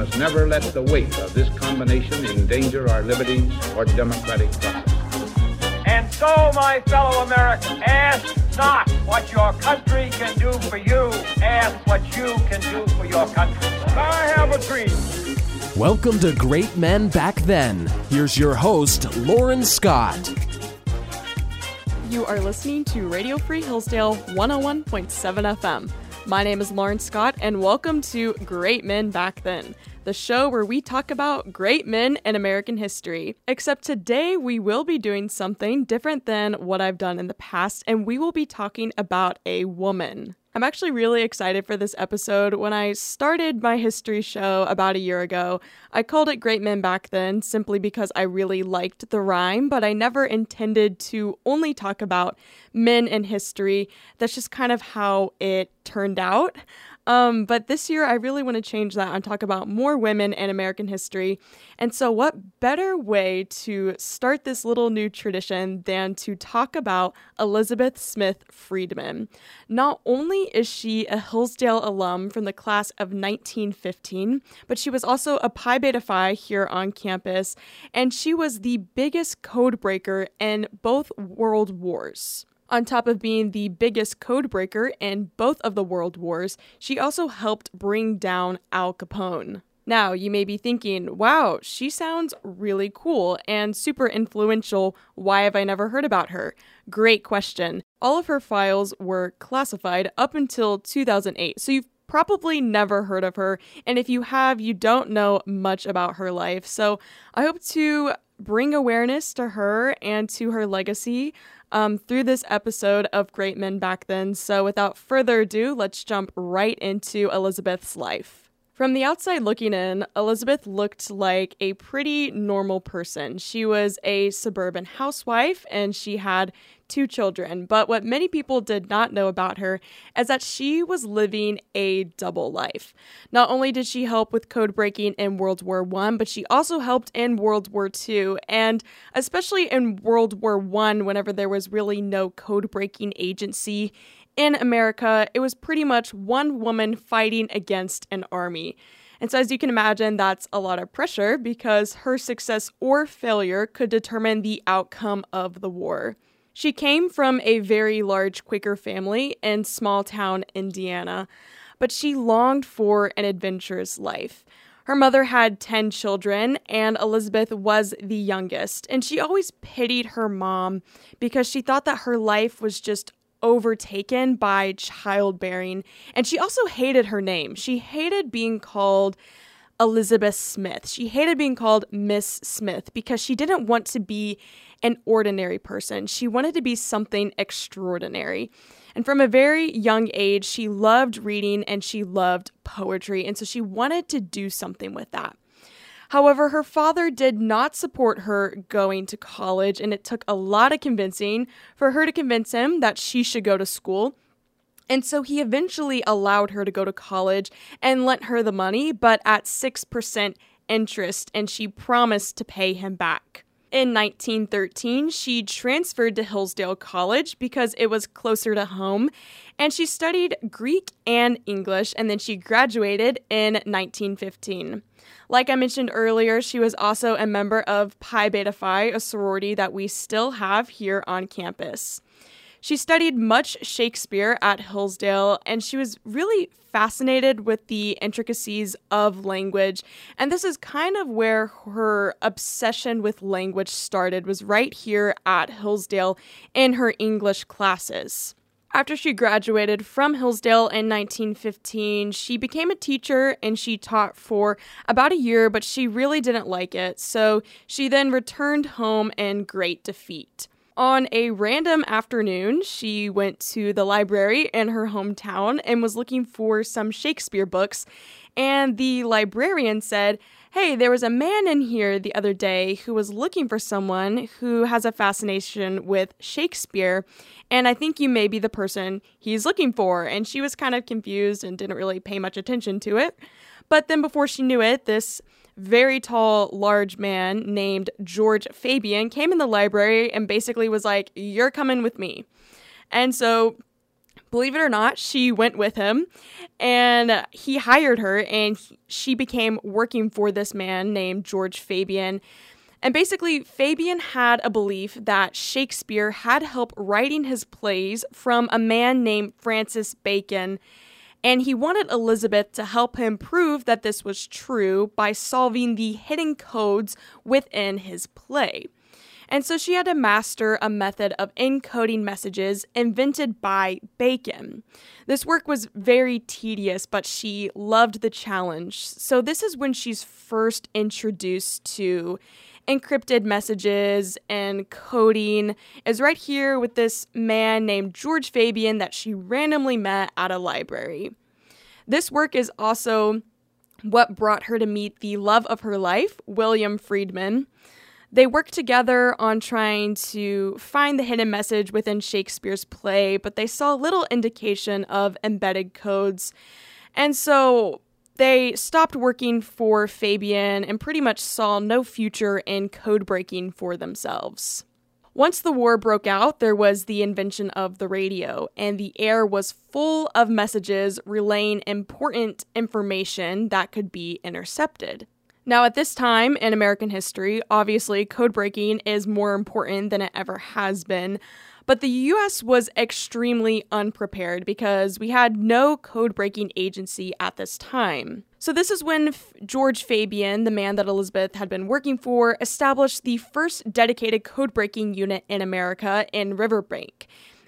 must never let the weight of this combination endanger our liberties or democratic process. And so, my fellow Americans, ask not what your country can do for you, ask what you can do for your country. I have a dream. Welcome to Great Men Back Then. Here's your host, Lauren Scott. You are listening to Radio Free Hillsdale 101.7 FM. My name is Lauren Scott, and welcome to Great Men Back Then, the show where we talk about great men in American history. Except today, we will be doing something different than what I've done in the past, and we will be talking about a woman. I'm actually really excited for this episode. When I started my history show about a year ago, I called it Great Men Back Then simply because I really liked the rhyme, but I never intended to only talk about men in history. That's just kind of how it turned out. Um, but this year, I really want to change that and talk about more women in American history. And so, what better way to start this little new tradition than to talk about Elizabeth Smith Friedman? Not only is she a Hillsdale alum from the class of 1915, but she was also a Pi Beta Phi here on campus, and she was the biggest code breaker in both world wars. On top of being the biggest codebreaker in both of the world wars, she also helped bring down Al Capone. Now, you may be thinking, wow, she sounds really cool and super influential. Why have I never heard about her? Great question. All of her files were classified up until 2008, so you've probably never heard of her. And if you have, you don't know much about her life. So I hope to bring awareness to her and to her legacy um, through this episode of Great Men Back Then. So, without further ado, let's jump right into Elizabeth's life. From the outside looking in, Elizabeth looked like a pretty normal person. She was a suburban housewife and she had two children. But what many people did not know about her is that she was living a double life. Not only did she help with code breaking in World War I, but she also helped in World War II. And especially in World War I, whenever there was really no code breaking agency in America, it was pretty much one woman fighting against an army. And so, as you can imagine, that's a lot of pressure because her success or failure could determine the outcome of the war. She came from a very large Quaker family in small town Indiana, but she longed for an adventurous life. Her mother had 10 children, and Elizabeth was the youngest. And she always pitied her mom because she thought that her life was just overtaken by childbearing. And she also hated her name. She hated being called Elizabeth Smith. She hated being called Miss Smith because she didn't want to be an ordinary person. She wanted to be something extraordinary. And from a very young age, she loved reading and she loved poetry. And so she wanted to do something with that. However, her father did not support her going to college, and it took a lot of convincing for her to convince him that she should go to school. And so he eventually allowed her to go to college and lent her the money, but at 6% interest, and she promised to pay him back. In 1913, she transferred to Hillsdale College because it was closer to home, and she studied Greek and English, and then she graduated in 1915. Like I mentioned earlier, she was also a member of Pi Beta Phi, a sorority that we still have here on campus. She studied much Shakespeare at Hillsdale, and she was really fascinated with the intricacies of language. And this is kind of where her obsession with language started, was right here at Hillsdale in her English classes. After she graduated from Hillsdale in 1915, she became a teacher and she taught for about a year, but she really didn't like it, so she then returned home in great defeat. On a random afternoon, she went to the library in her hometown and was looking for some Shakespeare books, and the librarian said, hey, there was a man in here the other day who was looking for someone who has a fascination with Shakespeare, and I think you may be the person he's looking for. And she was kind of confused and didn't really pay much attention to it. But then before she knew it, this very tall, large man named George Fabyan came in the library and basically was like, You're coming with me. And so Believe it or not, she went with him and he hired her, and she became working for this man named George Fabyan. And basically, Fabyan had a belief that Shakespeare had help writing his plays from a man named Francis Bacon. And he wanted Elizabeth to help him prove that this was true by solving the hidden codes within his play. And so she had to master a method of encoding messages invented by Bacon. This work was very tedious, but she loved the challenge. So this is when she's first introduced to encrypted messages and coding is right here with this man named George Fabyan that she randomly met at a library. This work is also what brought her to meet the love of her life, William Friedman. They work together on trying to find the hidden message within Shakespeare's play, but they saw little indication of embedded codes. And so they stopped working for Fabyan and pretty much saw no future in code breaking for themselves. Once the war broke out, there was the invention of the radio, and the air was full of messages relaying important information that could be intercepted. Now, at this time in American history, obviously code breaking is more important than it ever has been. But the US was extremely unprepared because we had no code breaking agency at this time. So, this is when F- George Fabyan, the man that Elizabeth had been working for, established the first dedicated code breaking unit in America in Riverbank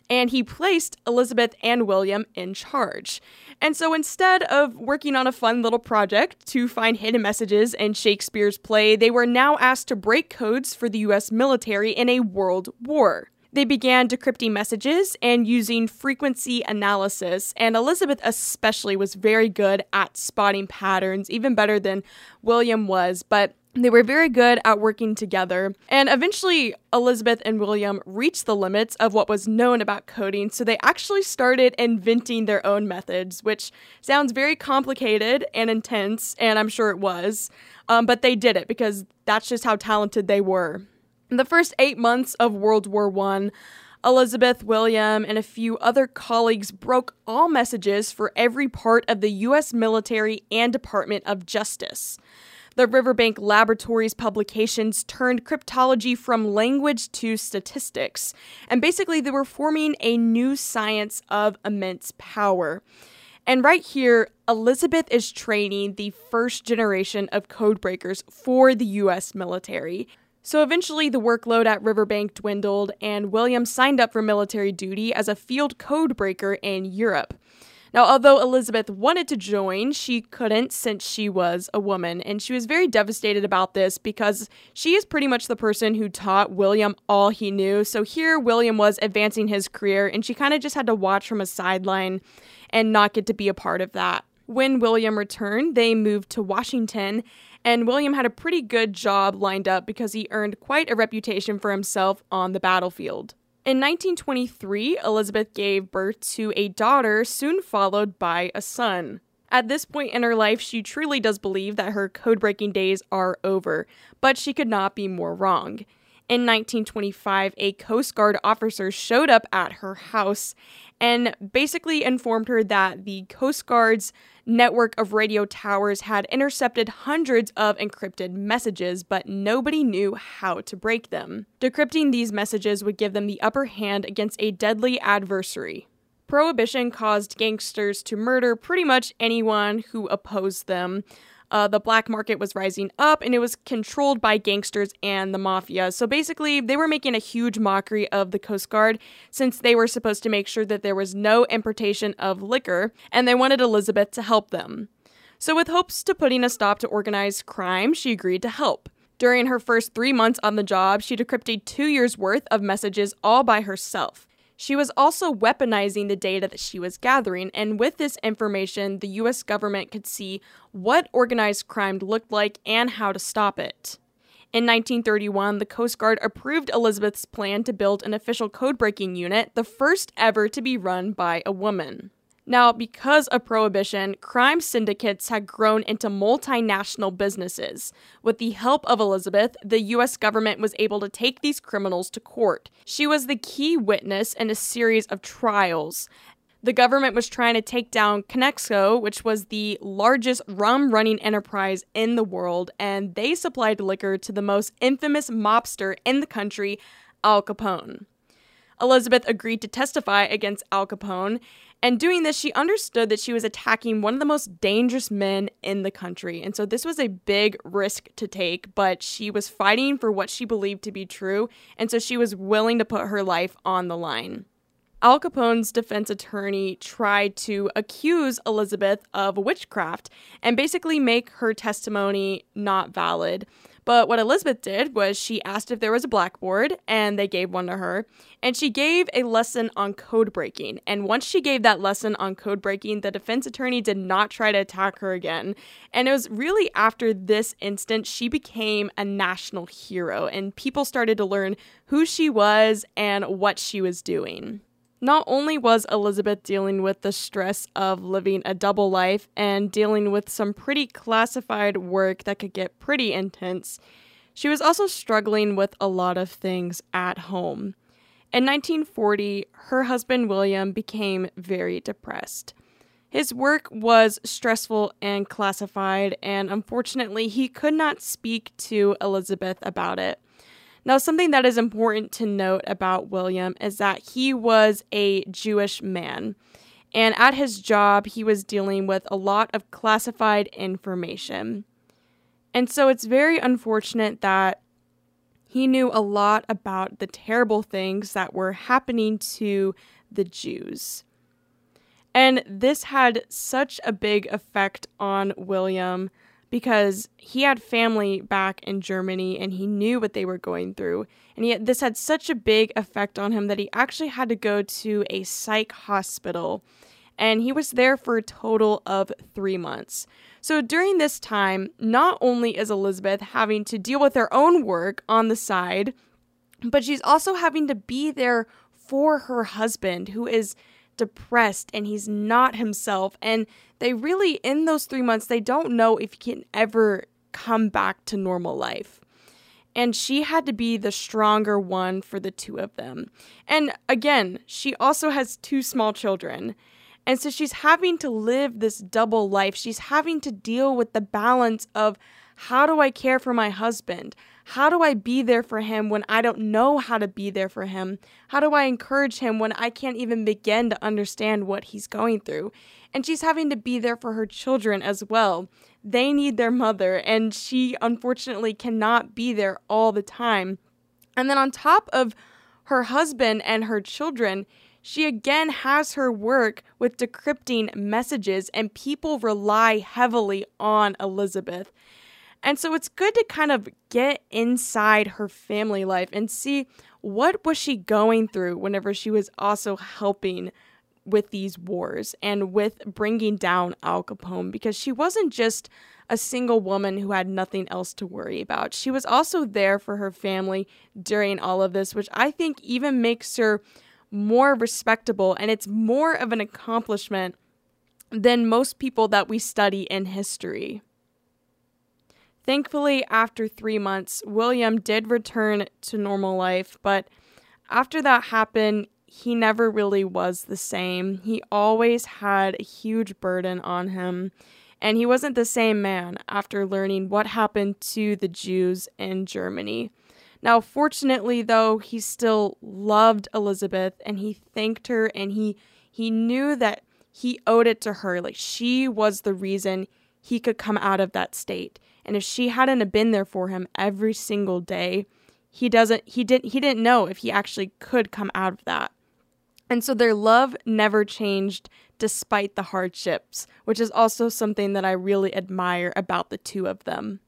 and he placed Elizabeth and William in charge. And so instead of working on a fun little project to find hidden messages in Shakespeare's play, they were now asked to break codes for the US military in a world war. They began decrypting messages and using frequency analysis, and Elizabeth especially was very good at spotting patterns, even better than William was. But they were very good at working together, and eventually Elizabeth and William reached the limits of what was known about coding, so they actually started inventing their own methods, which sounds very complicated and intense, and I'm sure it was. Um, but they did it because that's just how talented they were. In the first eight months of World War I, Elizabeth, William, and a few other colleagues broke all messages for every part of the U.S. military and Department of Justice. The Riverbank Laboratories publications turned cryptology from language to statistics, and basically they were forming a new science of immense power. And right here, Elizabeth is training the first generation of codebreakers for the US military. So eventually, the workload at Riverbank dwindled, and William signed up for military duty as a field codebreaker in Europe. Now, although Elizabeth wanted to join, she couldn't since she was a woman, and she was very devastated about this because she is pretty much the person who taught William all he knew. So here, William was advancing his career, and she kind of just had to watch from a sideline and not get to be a part of that. When William returned, they moved to Washington, and William had a pretty good job lined up because he earned quite a reputation for himself on the battlefield. In 1923, Elizabeth gave birth to a daughter, soon followed by a son. At this point in her life, she truly does believe that her code breaking days are over, but she could not be more wrong. In 1925, a Coast Guard officer showed up at her house and basically informed her that the Coast Guard's network of radio towers had intercepted hundreds of encrypted messages, but nobody knew how to break them. Decrypting these messages would give them the upper hand against a deadly adversary. Prohibition caused gangsters to murder pretty much anyone who opposed them. Uh, the black market was rising up and it was controlled by gangsters and the mafia. So basically, they were making a huge mockery of the Coast Guard since they were supposed to make sure that there was no importation of liquor, and they wanted Elizabeth to help them. So, with hopes to putting a stop to organized crime, she agreed to help. During her first three months on the job, she decrypted two years' worth of messages all by herself. She was also weaponizing the data that she was gathering, and with this information, the US government could see what organized crime looked like and how to stop it. In 1931, the Coast Guard approved Elizabeth's plan to build an official code breaking unit, the first ever to be run by a woman. Now, because of prohibition, crime syndicates had grown into multinational businesses. With the help of Elizabeth, the US government was able to take these criminals to court. She was the key witness in a series of trials. The government was trying to take down Conexo, which was the largest rum running enterprise in the world, and they supplied liquor to the most infamous mobster in the country, Al Capone. Elizabeth agreed to testify against Al Capone, and doing this, she understood that she was attacking one of the most dangerous men in the country. And so this was a big risk to take, but she was fighting for what she believed to be true, and so she was willing to put her life on the line. Al Capone's defense attorney tried to accuse Elizabeth of witchcraft and basically make her testimony not valid. But what Elizabeth did was she asked if there was a blackboard, and they gave one to her. And she gave a lesson on code breaking. And once she gave that lesson on code breaking, the defense attorney did not try to attack her again. And it was really after this instance she became a national hero, and people started to learn who she was and what she was doing. Not only was Elizabeth dealing with the stress of living a double life and dealing with some pretty classified work that could get pretty intense, she was also struggling with a lot of things at home. In 1940, her husband William became very depressed. His work was stressful and classified, and unfortunately, he could not speak to Elizabeth about it. Now, something that is important to note about William is that he was a Jewish man. And at his job, he was dealing with a lot of classified information. And so it's very unfortunate that he knew a lot about the terrible things that were happening to the Jews. And this had such a big effect on William because he had family back in Germany and he knew what they were going through. And yet, this had such a big effect on him that he actually had to go to a psych hospital. And he was there for a total of three months. So during this time, not only is Elizabeth having to deal with her own work on the side, but she's also having to be there for her husband, who is depressed and he's not himself. And they really, in those three months, they don't know if he can ever come back to normal life. And she had to be the stronger one for the two of them. And again, she also has two small children. And so she's having to live this double life. She's having to deal with the balance of how do I care for my husband? How do I be there for him when I don't know how to be there for him? How do I encourage him when I can't even begin to understand what he's going through? And she's having to be there for her children as well. They need their mother, and she unfortunately cannot be there all the time. And then on top of her husband and her children, she again has her work with decrypting messages, and people rely heavily on Elizabeth. And so it's good to kind of get inside her family life and see what was she going through whenever she was also helping with these wars and with bringing down Al Capone because she wasn't just a single woman who had nothing else to worry about. She was also there for her family during all of this, which I think even makes her more respectable and it's more of an accomplishment than most people that we study in history. Thankfully, after three months, William did return to normal life, but after that happened, he never really was the same. He always had a huge burden on him, and he wasn't the same man after learning what happened to the Jews in Germany. Now, fortunately, though, he still loved Elizabeth and he thanked her and he he knew that he owed it to her. Like she was the reason he could come out of that state. And if she hadn't been there for him every single day, he doesn't he didn't he didn't know if he actually could come out of that. And so their love never changed despite the hardships, which is also something that I really admire about the two of them.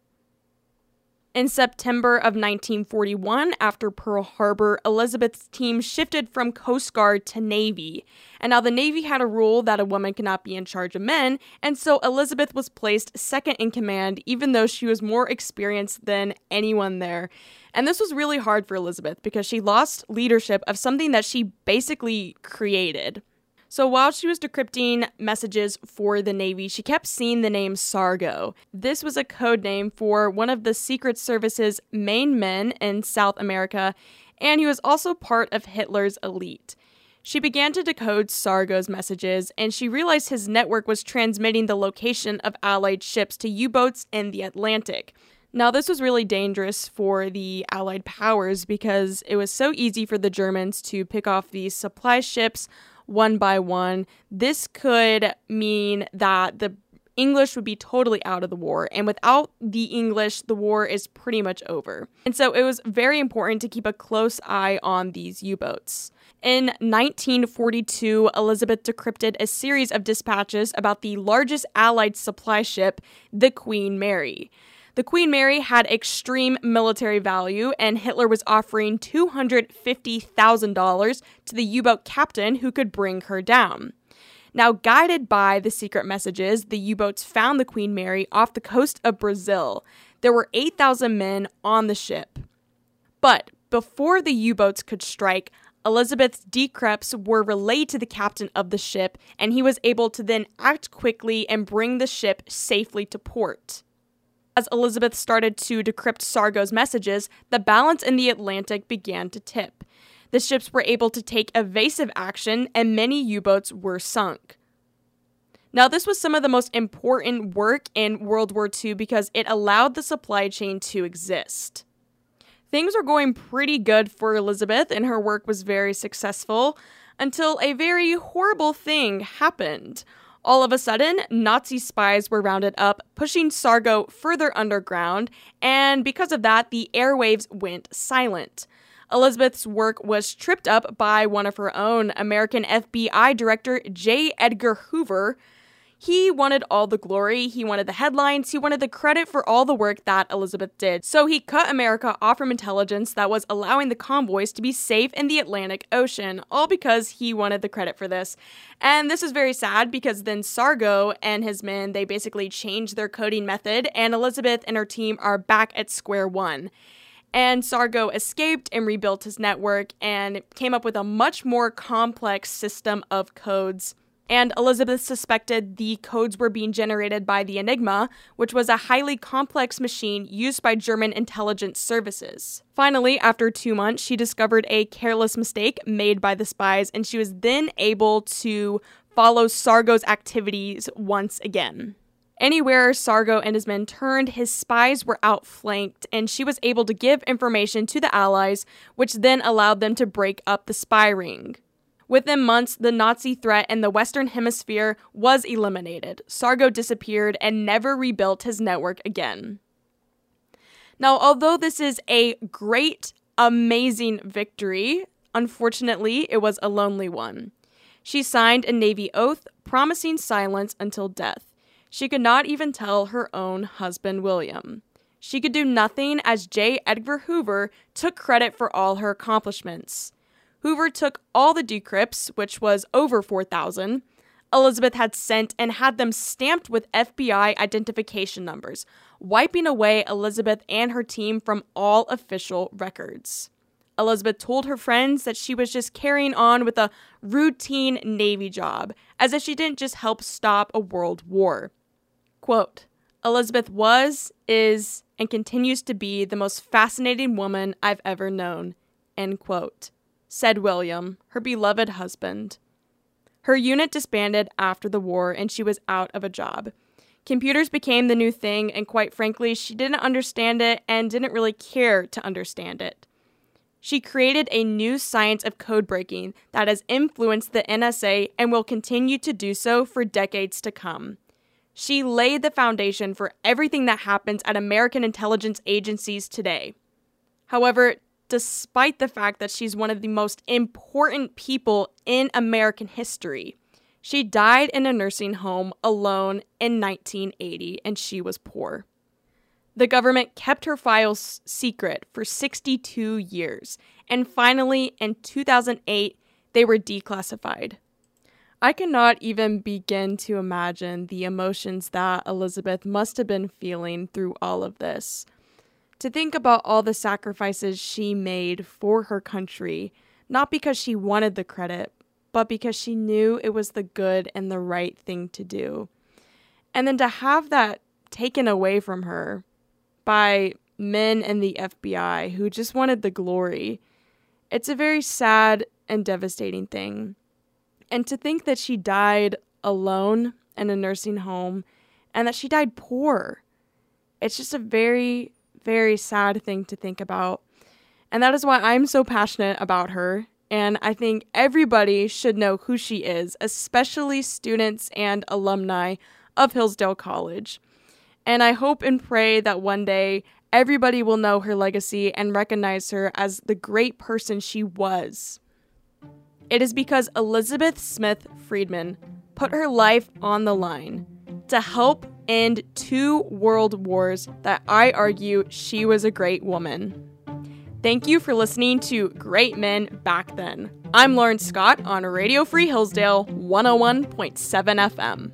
In September of 1941, after Pearl Harbor, Elizabeth's team shifted from Coast Guard to Navy. And now the Navy had a rule that a woman cannot be in charge of men, and so Elizabeth was placed second in command, even though she was more experienced than anyone there. And this was really hard for Elizabeth because she lost leadership of something that she basically created. So while she was decrypting messages for the Navy, she kept seeing the name Sargo. This was a code name for one of the Secret Service's main men in South America, and he was also part of Hitler's elite. She began to decode Sargo's messages, and she realized his network was transmitting the location of Allied ships to U boats in the Atlantic. Now, this was really dangerous for the Allied powers because it was so easy for the Germans to pick off these supply ships one by one. This could mean that the English would be totally out of the war, and without the English, the war is pretty much over. And so it was very important to keep a close eye on these U boats. In 1942, Elizabeth decrypted a series of dispatches about the largest Allied supply ship, the Queen Mary. The Queen Mary had extreme military value, and Hitler was offering $250,000 to the U boat captain who could bring her down. Now, guided by the secret messages, the U boats found the Queen Mary off the coast of Brazil. There were 8,000 men on the ship. But before the U boats could strike, Elizabeth's decrypts were relayed to the captain of the ship, and he was able to then act quickly and bring the ship safely to port. As Elizabeth started to decrypt Sargo's messages, the balance in the Atlantic began to tip the ships were able to take evasive action and many U boats were sunk. Now, this was some of the most important work in World War II because it allowed the supply chain to exist. Things were going pretty good for Elizabeth, and her work was very successful until a very horrible thing happened. All of a sudden, Nazi spies were rounded up, pushing Sargo further underground, and because of that, the airwaves went silent. Elizabeth's work was tripped up by one of her own, American FBI Director J. Edgar Hoover. He wanted all the glory, he wanted the headlines, he wanted the credit for all the work that Elizabeth did. So he cut America off from intelligence that was allowing the convoys to be safe in the Atlantic Ocean, all because he wanted the credit for this. And this is very sad because then Sargo and his men, they basically changed their coding method, and Elizabeth and her team are back at square one. And Sargo escaped and rebuilt his network and came up with a much more complex system of codes. And Elizabeth suspected the codes were being generated by the Enigma, which was a highly complex machine used by German intelligence services. Finally, after two months, she discovered a careless mistake made by the spies, and she was then able to follow Sargo's activities once again. Anywhere Sargo and his men turned, his spies were outflanked, and she was able to give information to the Allies, which then allowed them to break up the spy ring. Within months, the Nazi threat in the Western Hemisphere was eliminated. Sargo disappeared and never rebuilt his network again. Now, although this is a great, amazing victory, unfortunately, it was a lonely one. She signed a Navy oath promising silence until death. She could not even tell her own husband, William. She could do nothing as J. Edgar Hoover took credit for all her accomplishments. Hoover took all the decrypts, which was over 4,000, Elizabeth had sent and had them stamped with FBI identification numbers, wiping away Elizabeth and her team from all official records. Elizabeth told her friends that she was just carrying on with a routine Navy job, as if she didn't just help stop a world war. Quote Elizabeth was, is, and continues to be the most fascinating woman I've ever known. End quote. Said William, her beloved husband. Her unit disbanded after the war and she was out of a job. Computers became the new thing, and quite frankly, she didn't understand it and didn't really care to understand it. She created a new science of code breaking that has influenced the NSA and will continue to do so for decades to come. She laid the foundation for everything that happens at American intelligence agencies today. However, despite the fact that she's one of the most important people in American history, she died in a nursing home alone in 1980 and she was poor. The government kept her files secret for 62 years, and finally, in 2008, they were declassified. I cannot even begin to imagine the emotions that Elizabeth must have been feeling through all of this. To think about all the sacrifices she made for her country, not because she wanted the credit, but because she knew it was the good and the right thing to do. And then to have that taken away from her by men in the FBI who just wanted the glory. It's a very sad and devastating thing. And to think that she died alone in a nursing home and that she died poor. It's just a very, very sad thing to think about. And that is why I'm so passionate about her. And I think everybody should know who she is, especially students and alumni of Hillsdale College. And I hope and pray that one day everybody will know her legacy and recognize her as the great person she was. It is because Elizabeth Smith Friedman put her life on the line to help end two world wars that I argue she was a great woman. Thank you for listening to Great Men Back Then. I'm Lauren Scott on Radio Free Hillsdale 101.7 FM.